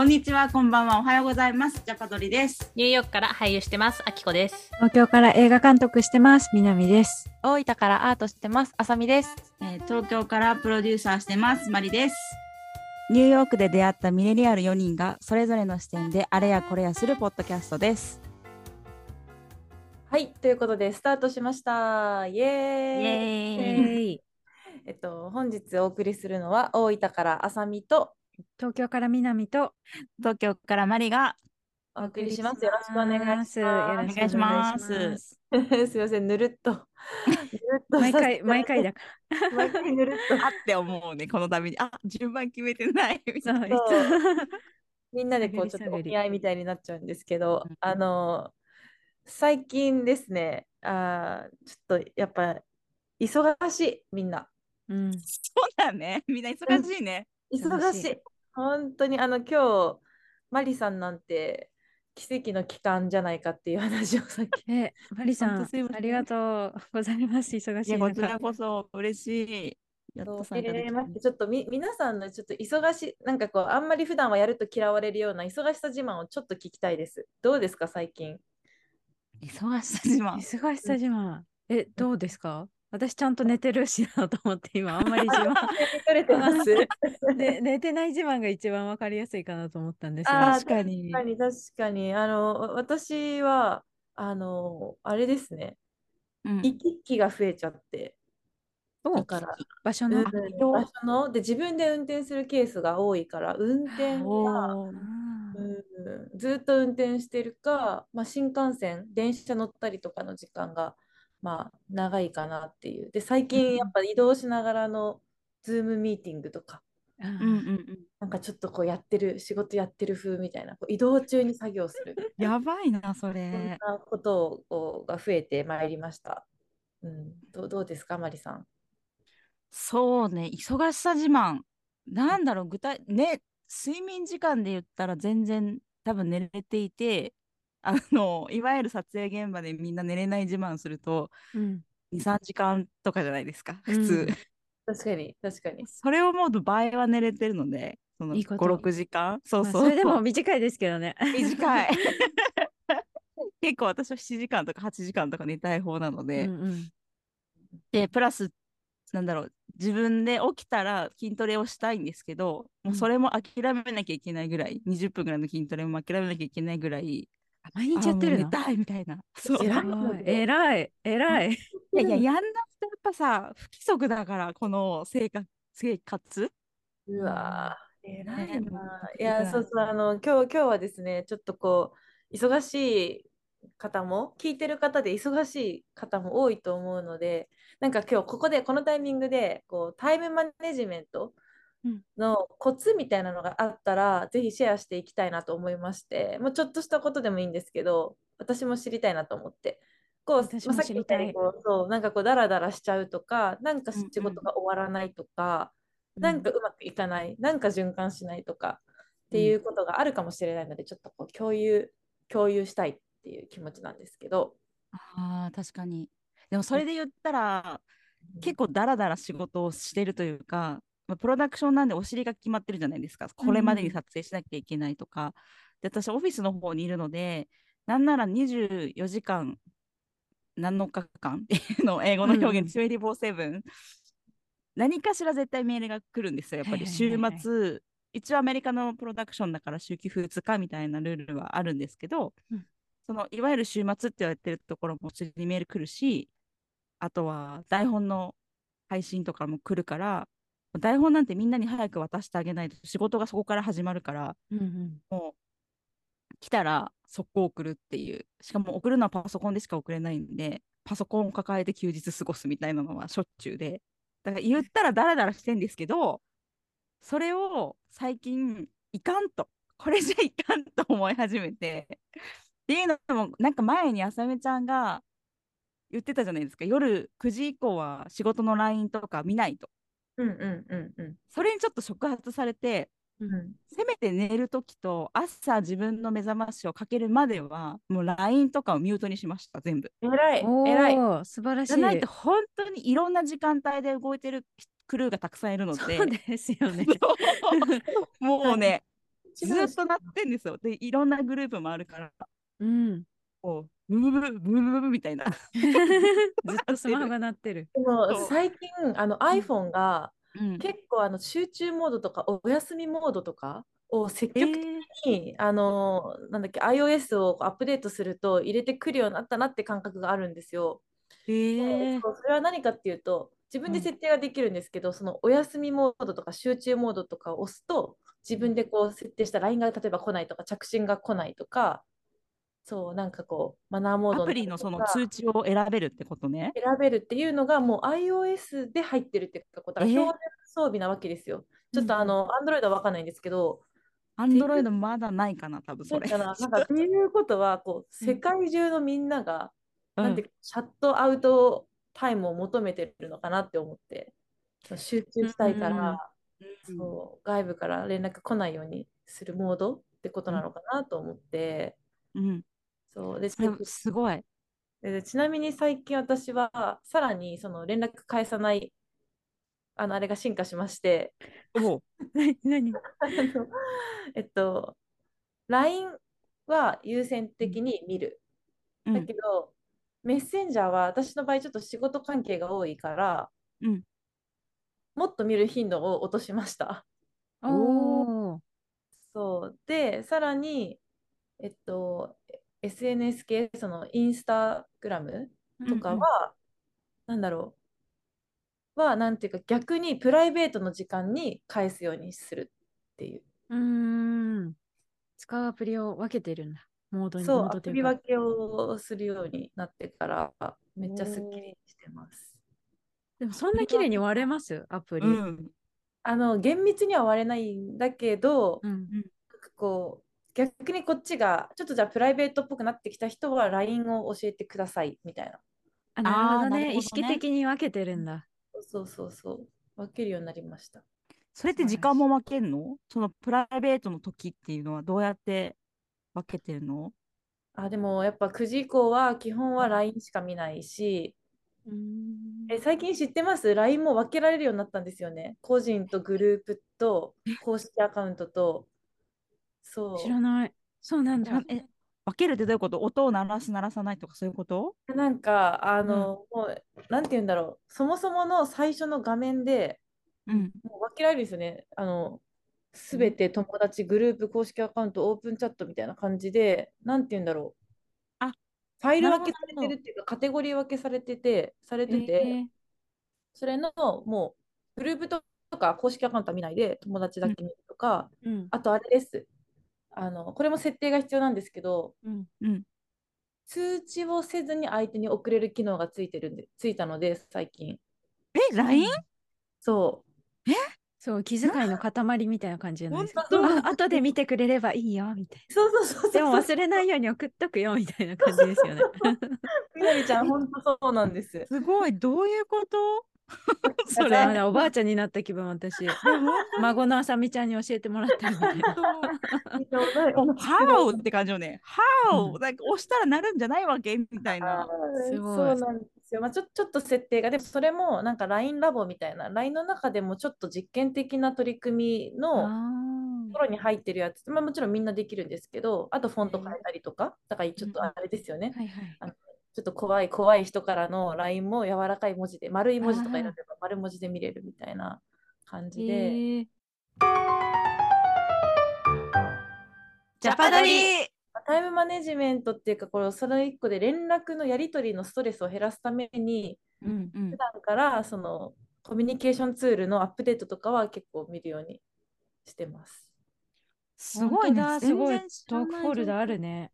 こんにちは、こんばんは、おはようございます。ジャパドリです。ニューヨークから俳優してます、あきこです。東京から映画監督してます。南です。大分からアートしてます。あさみです。えー東京からプロデューサーしてます、マリです。ニューヨークで出会ったミレリアル4人がそれぞれの視点であれやこれやするポッドキャストです。はい、ということでスタートしました。イエーイ。イエーイえっと本日お送りするのは大分からあさみと東京から南と東京からマリがお送りします。よろしくお願いします。よろしくお願いします。すみません、ぬるっと。ぬるっと毎回、毎回だか毎回ぬるっと。あって思うね、この度に。あ、順番決めてないみたいら。な。みんなでこうちょっとお見合いみたいになっちゃうんですけどうん、あの最近ですね、あーちょっとやっぱ忙しいみんな。うん。そうだね。みんな忙しいね。忙しい。本当にあの今日マリさんなんて奇跡の期間じゃないかっていう話をさっき。え、マリさんありがとうございます。忙しいこちら中。こそ嬉しい。やっそうと参加できたえー待ってちょっとみ皆さんのちょっと忙しいなんかこうあんまり普段はやると嫌われるような忙しさ自慢をちょっと聞きたいです。どうですか最近？忙しさ自慢。忙しさ自慢。え、どうですか？私ちゃんと寝てるしなと思って今あんまり自慢。取れてます。で 寝てない自慢が一番わかりやすいかなと思ったんですよ。確かに。確かに確かに。あのわ私はあのあれですね。うん。行き来が増えちゃって。おだから場所の。うん場所ので自分で運転するケースが多いから運転が、うん、ずっと運転してるか、まあ、新幹線電車乗ったりとかの時間が、まあ、長いかなっていうで最近やっぱ移動しながらのズームミーティングとかうんうんうん。なんかちょっとこうやってる仕事やってる風みたいなこう移動中に作業する やばいな、そそんれ。なことをが増えてまいりました。うん、どうどうですかマリさん？そうね、忙しさ自慢。なんだろう、具体、ね、睡眠時間で言ったら全然多分寝れていて、あの、いわゆる撮影現場でみんな寝れない自慢すると、うん。2、3時間とかじゃないですか、普うん通。確かに確かに。それを思うと倍は寝れてるので、そのいいこと5、6時間？そうそう。まあそれでも短いですけどね。短い。結構私は7時間とか8時間とか寝たい方なので、うんうんで、プラス、なんだろう、自分で起きたら筋トレをしたいんですけど、もうそれも諦めなきゃいけないぐらい、20分ぐらいの筋トレも諦めなきゃいけないぐらい、あ毎日やってるの？寝たいみたいな。そう。い偉いはい偉い、偉い。やいや、やんなくてやっぱさ、不規則だから、この生活、生活うわー、偉いねな。いや、そうそう、あの、今日、今日はですね、ちょっとこう、忙しい方も、聞いてる方で忙しい方も多いと思うので、なんか今日、ここで、このタイミングで、こう、タイムマネジメントうんのコツみたいなのがあったら、ぜひシェアしていきたいなと思いまして、もうちょっとしたことでもいいんですけど、私も知りたいなと思って。こう、私まあさっきも知りたいみたいにこう、そう、なんかこう、ダラダラしちゃうとか、なんかうんうん仕事が終わらないとか、なんかうまくいかない、なんか循環しないとかっていうことがあるかもしれないので、ちょっとこう共有、共有したいっていう気持ちなんですけど。ああ、確かに。でもそれで言ったら、結構ダラダラ仕事をしてるというか、まあ、プロダクションなんでお尻が決まってるじゃないですか。これまでに撮影しなきゃいけないとか。で、私オフィスの方にいるので、なんなら24時間、7日間っていうのを英語の表現、24-7、何かしら絶対メールが来るんですよ。やっぱり週末、一応アメリカのプロダクションだから週休2日みたいなルールはあるんですけど、うんそのいわゆる週末って言われてるところも普通にメール来るし、あとは台本の配信とかも来るから、台本なんてみんなに早く渡してあげないと仕事がそこから始まるから、うんうんもう来たら速攻送るっていう。しかも送るのはパソコンでしか送れないんで、パソコンを抱えて休日過ごすみたいなのはしょっちゅうで。だから言ったらダラダラしてんですけど、それを最近いかんと、これじゃいかんと思い始めて。っていうのも、なんか前にあさめちゃんが言ってたじゃないですか。夜9時以降は仕事の LINE とか見ないと。うんうんうんうんそれにちょっと触発されて、うんせめて寝るときと朝自分の目覚ましをかけるまではもう LINE とかをミュートにしました全部。偉いお偉いー素晴らしい。じゃないと本当にいろんな時間帯で動いてるクルーがたくさんいるのでそうですよね。もうねずっと鳴ってんですよ。で、いろんなグループもあるから、うん。こうブブブブブブブみたいなずっとスマホが鳴ってるでも最近あの iPhone が、うん、結構あの集中モードとかお休みモードとかを積極的に、えー、あのなんだっけ iOS をアップデートすると入れてくるようになったなって感覚があるんですよ。えー、それは何かっていうと自分で設定ができるんですけど、うん、そのお休みモードとか集中モードとかを押すと自分でこう設定した LINE が例えば来ないとか着信が来ないとかそうなんかこうマナーモードアプリのその通知を選べるってことね。選べるっていうのがもう iOS で入ってるってこうだからえ標準装備なわけですよ。ちょっとあの Android は分かんないんですけど、アンドロイドまだないかな、多分それ。な。んかっていうことはこう世界中のみんなが、うん。なんてシャットアウトタイムを求めてるのかなって思って集中したいから、うん。そう外部から連絡来ないようにするモードってことなのかなと思って、うん、そうでそれすごい。でちなみに最近私はさらにその連絡返さないあのあれが進化しまして。おう 何 えっと LINE は優先的に見る。うん。だけど、メッセンジャーは私の場合ちょっと仕事関係が多いから、うん。もっと見る頻度を落としました。おー。そう。で、さらに、えっと、SNS 系、そのインスタグラムとかは、なんだろう、は、なんていうか、逆にプライベートの時間に返すようにするっていう。うーん。使うアプリを分けてるんだ。モードに、そう、アプリ分けをするようになってから、めっちゃすっきりしてます。でもそんな綺麗に割れます？アプリ。ううん。ん。あの、厳密には割れないんだけど、なんかこう、逆にこっちが、ちょっとじゃあプライベートっぽくなってきた人は LINE を教えてくださいみたいな。あ、なるほどね。あーなるほどね意識的に分けてるんだ。そうそうそう。分けるようになりました。それって時間も分けんの？そのプライベートの時っていうのはどうやって分けてるの？あ、でもやっぱ9時以降は基本は LINE しか見ないし、うーんえ、最近知ってます ?LINE も分けられるようになったんですよね。個人とグループと公式アカウントと。そう。知らない。そうなんだ。え分けるってどういうこと？音を鳴らす鳴らさないとかそういうこと？なんか、あの、もう、なんて言うんだろう。そもそもの最初の画面でうん。もう分けられるんですよね。あの、すべて友達、グループ、公式アカウント、オープンチャットみたいな感じで、なんて言うんだろう。あファイル分けされてるっていうか、カテゴリー分けされてて、されてて、えそれの、もう、グループとか公式アカウントは見ないで、友達だけ見るとか、ーうん。あとあれです。あの、これも設定が必要なんですけど、うん。うん。通知をせずに相手に送れる機能がついてるんで、ついたので、最近。え、LINE? そう。そう、気遣いの塊みたいな感じじゃないですか。あ、後で見てくれればいいよ、みたいそうそうそうそう。な。でも忘れないように送っとくよ、みたいな感じですよね。みなりちゃん、本当そうなんです。すごい。どういうこと それ。まだおばあちゃんになった気分、私。孫のあさみちゃんに教えてもらったみたいな。ハウって感じよね。ハウ、うんなんか押したらなるんじゃないわけ？みたいな。そうなんですよ。まあ、ちょちょっと設定が、でもそれもなんか LINE ラボみたいな、LINE の中でもちょっと実験的な取り組みのあところに入ってるやつ、まあ、もちろんみんなできるんですけど、あとフォント変えたりとか、だからちょっとあれですよねー。はいはい。ちょっと怖い怖い人からの LINE も柔らかい文字で、丸い文字とか選べば丸文字で見れるみたいな感じで。えージャパドリタイムマネジメントっていうか、これその一個で連絡のやり取りのストレスを減らすために、うんうん普段からそのコミュニケーションツールのアップデートとかは結構見るようにしてます。すごいね本当だ。すごい全然。知トークらないフォルダあるね。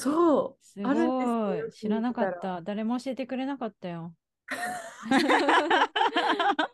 そう、すごい。知らなかっ見た。誰も教えてくれなかったよ。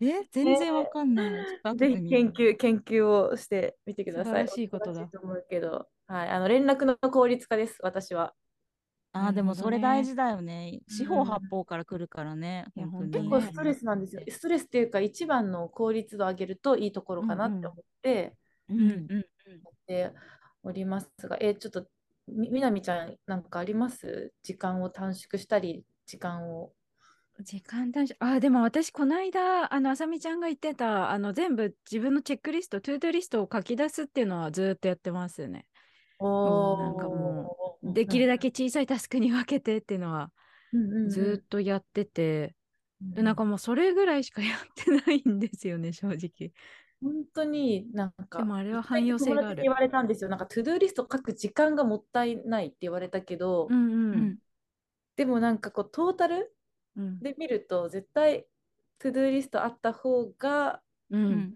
え、全然わかんない。ぜひ研究研究をしてみてください。素晴らしいことだと思うけど、はい、あの連絡の効率化です、私は。あーでもそれ大事だよね。四方八方から来るからね。いや本当に結構ストレスなんですよ。ストレスっていうか、一番の効率度を上げるといいところかなって思ってううんうんやっておりますが、え、ちょっとみみなみちゃん、なんかあります？時間を短縮したり、時間を。時間短縮？あ、でも私、この間、あの、あさみちゃんが言ってた、あの、全部自分のチェックリスト、トゥードゥリストを書き出すっていうのはずーっとやってますよね。おー。なんかもできるだけ小さいタスクに分けてっていうのはずーっとやってて、でなんかもうそれぐらいしかやってないんですよね、正直。本当になんかでもあれは汎用性がある。言われたんですよ。なんかトゥドゥーリスト書く時間がもったいないって言われたけど、うんううん。んでもなんかこうトータルうん。で見ると絶対トゥドゥーリストあった方がううんん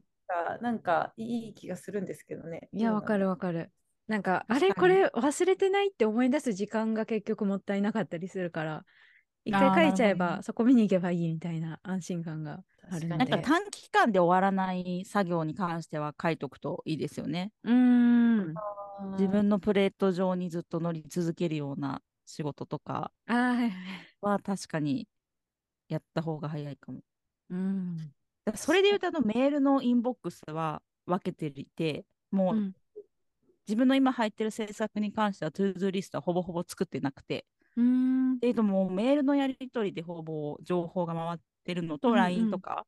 なんかいい気がするんですけどね。いや、わかるわかる。なんか、あれ、これ忘れてないって思い出す時間が結局もったいなかったりするから、一回書いちゃえば、そこ見に行けばいいみたいな安心感があるんで。なんか短期間で終わらない作業に関しては書いとくといいですよね。うーん。自分のプレート上にずっと乗り続けるような仕事とかは確かにやった方が早いかも。うん。だそれで言うとあのメールのインボックスは分けていて、もううん自分の今入ってる制作に関してはトゥドゥーリストはほぼほぼ作ってなくて、うーん。っていうともうメールのやり取りでほぼ情報が回ってるのとうんうん LINE とか、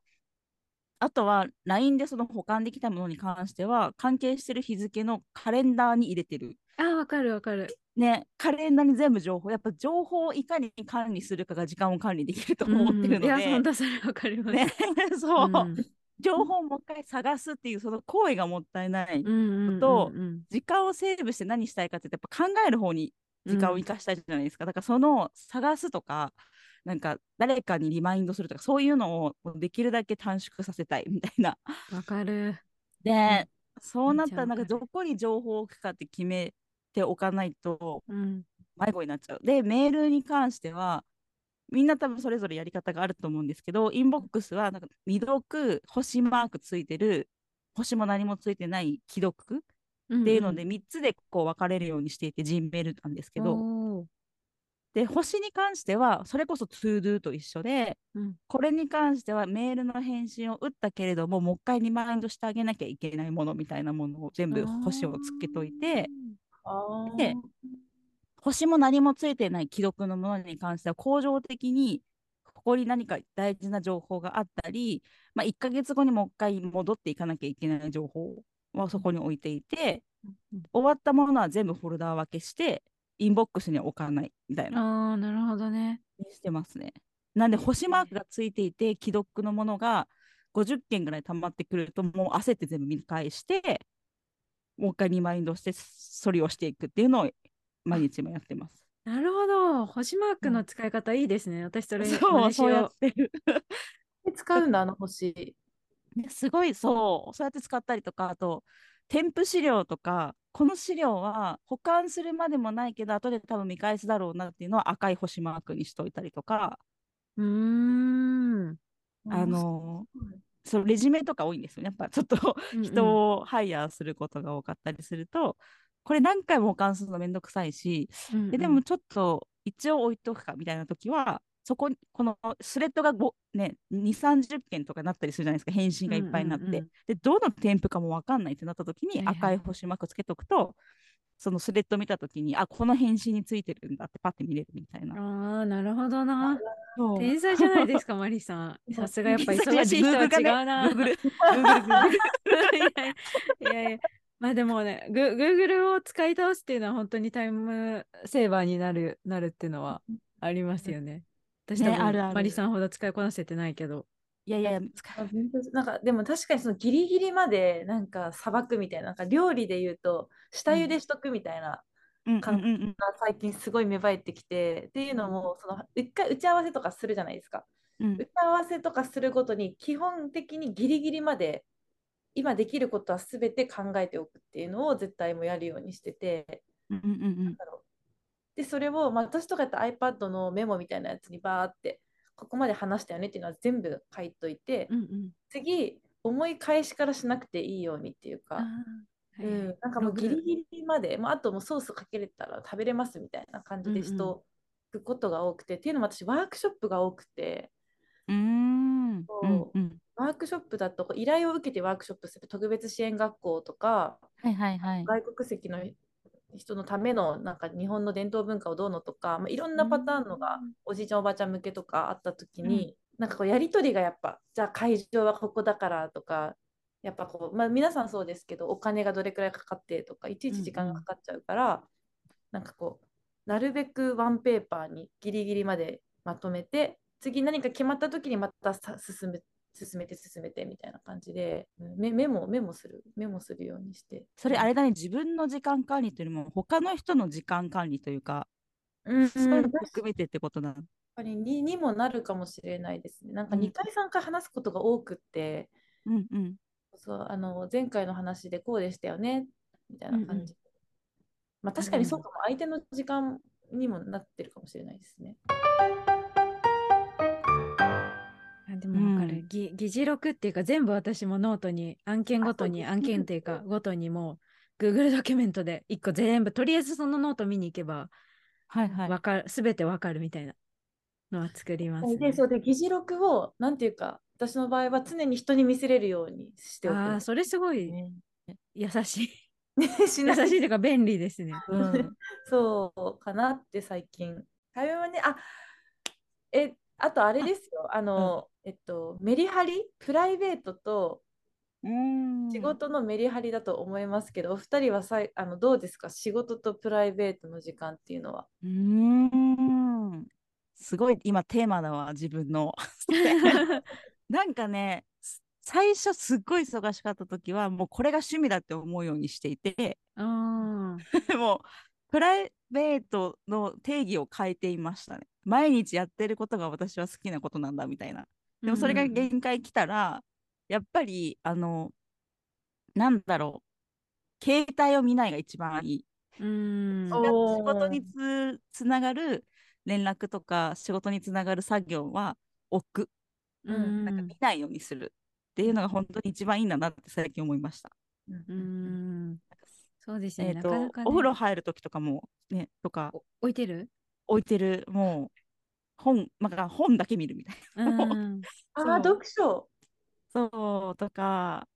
あとは LINE でその保管できたものに関しては関係してる日付のカレンダーに入れてる。あー、わかるわかる。ね、カレンダーに全部情報、やっぱ情報をいかに管理するかが時間を管理できると思ってるので、うんいや、本当それわかります。ね、そう、うん情報をもう一回探すっていうその行為がもったいない。うんうんうんとうん時間をセーブして何したいかって言ってやっぱ考える方に時間を生かしたいじゃないですか。だからその探すとか、なんか誰かにリマインドするとか、そういうのをできるだけ短縮させたいみたいな。わかる。で、そうなったらなんかどこに情報を置くかって決めておかないとうん。迷子になっちゃう。で、メールに関しては、みんな多分それぞれやり方があると思うんですけど、インボックスはなんか未読、星マークついてる、星も何もついてない既読っていうので、3つでこう分かれるようにしていて、Gmail なんですけど、で、星に関しては、それこそ ToDo と一緒で、うん。これに関してはメールの返信を打ったけれども、もう一回リマインドしてあげなきゃいけないものみたいなものを全部星をつけといて、で星も何もついてない既読のものに関しては、恒常的にここに何か大事な情報があったり、まあ、1ヶ月後にもう一回戻っていかなきゃいけない情報はそこに置いていて、終わったものは全部フォルダー分けして、インボックスには置かないみたいな。ああ、なるほどね。にしてますね。なんで星マークがついていて、既読のものが50件ぐらい溜まってくると、もう焦って全部見返して、もう一回リマインドして、処理をしていくっていうのを毎日もやってます。なるほど。星マークの使い方いいですね。私それそう、そうやよってる。で使うんだ、あの星。ねすごい、そう、そうやって使ったりとか、あと、添付資料とか、この資料は保管するまでもないけど、後で多分見返すだろうなっていうのは赤い星マークにしといたりとか、う。ん。あのそうレジュメとか多いんですよね。やっぱちょっとうんうん人をハイヤーすることが多かったりすると、これ何回も保管するのめんどくさいし、うんうんででもちょっと一応置いとくかみたいな時は、そこにこのスレッドがご、ね、2、30件とかなったりするじゃないですか、返信がいっぱいになって。うんうんうんで、どの添付かも分かんないってなった時にはいはい赤い星マークつけとくと、そのスレッド見た時に、あ、この返信についてるんだってパッて見れるみたいな。ああ、なるほどな。天才じゃないですか、マリさん。さすがやっぱ忙しい人は違うな。いや いやいや。まあでもね、グ Google を使い倒すっていうのは本当にタイムセーバーになるなるっていうのはありますよね。私多分、ねあるある。マリさんほど使いこなせてないけど。いやいや、なんかでも確かにそのギリギリまでなんかさばくみたいななんか料理で言うと下茹でしとくみたいな感が最近すごい芽生えてきてっていうのもその一回打ち合わせとかするじゃないですか。うん。打ち合わせとかするごとに基本的にギリギリまで今できることは全て考えておくっていうのを絶対もやるようにしてて。うんうんうんだろうでそれを、まあ、私とかやったら iPad のメモみたいなやつにバーってここまで話したよねっていうのは全部書いといて、うんうん。次思い返しからしなくていいようにっていうか、はいはい。ん、なんかもうギリギリまで、まあ、あともうソースかけれたら食べれますみたいな感じでしとくことが多くて、っていうのも私ワークショップが多くて。うーん。うんそう。うんワークショップだと依頼を受けてワークショップする特別支援学校とかはいはいはい。外国籍の人のためのなんか日本の伝統文化をどうのとか、まあ、いろんなパターンのがうんおじいちゃんおばあちゃん向けとかあった時に、なんかこうやり取りがやっぱじゃあ会場はここだからとかやっぱこう、まあ、皆さんそうですけどお金がどれくらいかかってとかいちいち時間がかかっちゃうから、なんかこうなるべくワンペーパーにギリギリまでまとめて次何か決まった時にまたさ進め進めて進めてみたいな感じでうんメメモメモするメモするようにしてそれあれだね、自分の時間管理というよりも、他の人の時間管理というか、うん、そういうの確も含めてってことだ。かにににもなるかもしれないですね。なんかうん2回3回話すことが多くって、うんうん。そうあの前回の話でこうでしたよねみたいな感じ。うんうんまあ確かにそうかも、相手の時間にもなってるかもしれないですね。あでもわかる、うんぎ議事録っていうか全部私もノートに案件ごとに案件っていうかごとにもう Google ドキュメントで一個全部とりあえずそのノート見に行けばはいはい。わかる、全てわかるみたいなのは作ります、ね。で、そうで、議事録を、なんていうか、私の場合は常に人に見せれるようにしておく。ああ、それすごいね優しい。ねし優しいというか便利ですね。うん、そうかなって最近。会話はね、あえ、あとあれですよ、あの、えっと、メリハリ、プライベートとうん。仕事のメリハリだと思いますけど、お二人はさいあのどうですか？仕事とプライベートの時間っていうのは。うーん。すごい今テーマだわ自分の。なんかねす最初すっごい忙しかった時はもうこれが趣味だって思うようにしていて。あで もプライベートの定義を変えていましたね毎日やってることが私は好きなことなんだみたいな。ーでもそれが限界来たら、やっぱりあのなんだろう。携帯を見ないが一番いい。うん。お仕事につつながる連絡とか仕事につながる作業は置く、うんなんか見ないようにする。っていうのが本当に一番いいんだなって最近思いました。うんそうですね、えっ、と、ね、お風呂入る時とかもねとか。お置いてる？置いてる。もう本なんか本だけ見るみたいうん あ読書。なそうとか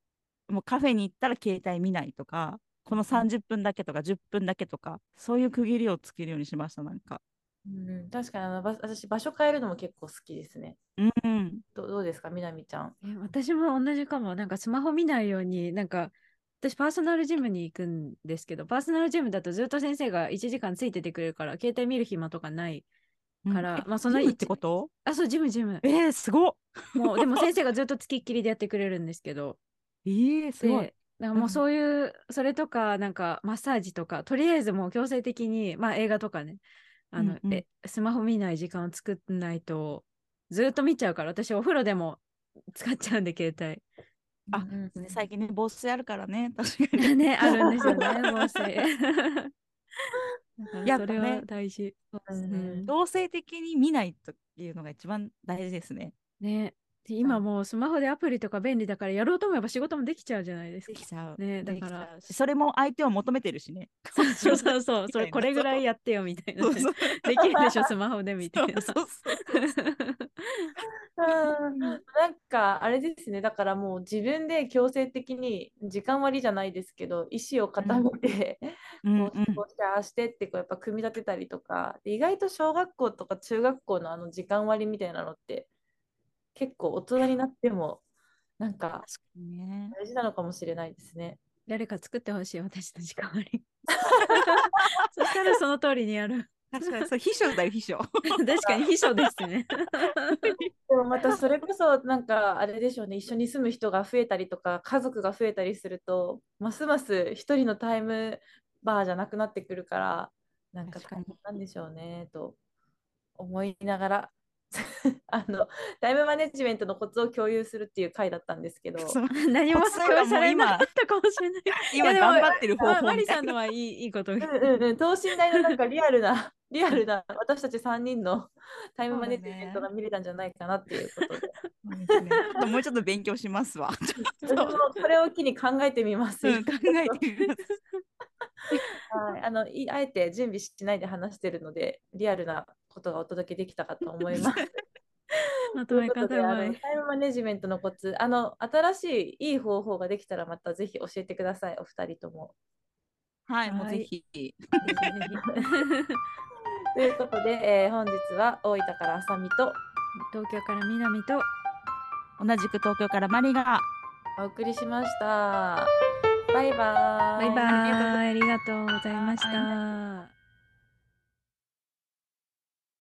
もうカフェに行ったら携帯見ないとかこの30分だけとか10分だけとかそういう区切りをつけるようにしましたなんか。うん、確かにあのば私、場所変えるのも結構好きですね。うんどどうですか、みなみちゃん。え私も同じかも。なんかスマホ見ないように、なんか私パーソナルジムに行くんですけど、パーソナルジムだとずっと先生が1時間ついててくれるから、携帯見る暇とかない。からえまあそのジムっ一てこと？あ、そう、ジムジム。えー、すごっ もう、でも先生がずっとつきっきりでやってくれるんですけど、えー、すごい。で、だからもうそういう、それとか、なんかマッサージとか、とりあえずもう強制的に、まあ映画とかね、あの、うんうんえスマホ見ない時間を作んないと、ずっと見ちゃうから、私お風呂でも使っちゃうんで、携帯。あうんうんね最近ね、防水あるからね、確かに。ね、あるんですよね、防水。やっぱね大事。うんうん強制的に見ないというのが一番大事ですね。ね。で今もうスマホでアプリとか便利だからやろうと思えば仕事もできちゃうじゃないですか。できちゃう。ねだから。それも相手を求めてるしね。そうそうそう、それこれぐらいやってよみたいなね、できるでしょ、スマホでみたいな。なんかあれですね、だからもう自分で強制的に時間割じゃないですけど、意思を固めて、うんこうこうしてああしてってこうやっぱ組み立てたりとか、で意外と小学校とか中学校のあの時間割みたいなのって結構大人になってもなんか。大事なのかもしれないですね。誰か作ってほしい、私の時間割り。そしたらその通りにやる。確かに、そう、秘書だよ、秘書。確かに秘書ですね。でもまたそれこそなんかあれでしょうね、一緒に住む人が増えたりとか家族が増えたりすると、ますます一人のタイムバーじゃなくなってくるから、なんかなんでしょうねと思いながら あのタイムマネジメントのコツを共有するっていう回だったんですけど、何も共有されなかったかもしれない。今頑張ってる方あ法。マリさんのはいいいいことが。うんうんうん、等身大のなんかリアルな、リアルな私たち3人のタイムマネジメントが見れたんじゃないかなっていうことで、ねもうちょっと勉強しますわ。これを機に考えてみます。うん考えてみます。はい、あのいあえて準備しないで話してるので、リアルなことがお届けできたかと思います。まととめ方タイムマネジメントのコツ、あの新しいいい方法ができたらまたぜひ教えてください、お二人とも。はい、もうはいぜひ。ということで、えー本日は大分からあさみと東京から南と同じく東京からマリが。お送りしました。バイバーイ。バイバイありがとうございました。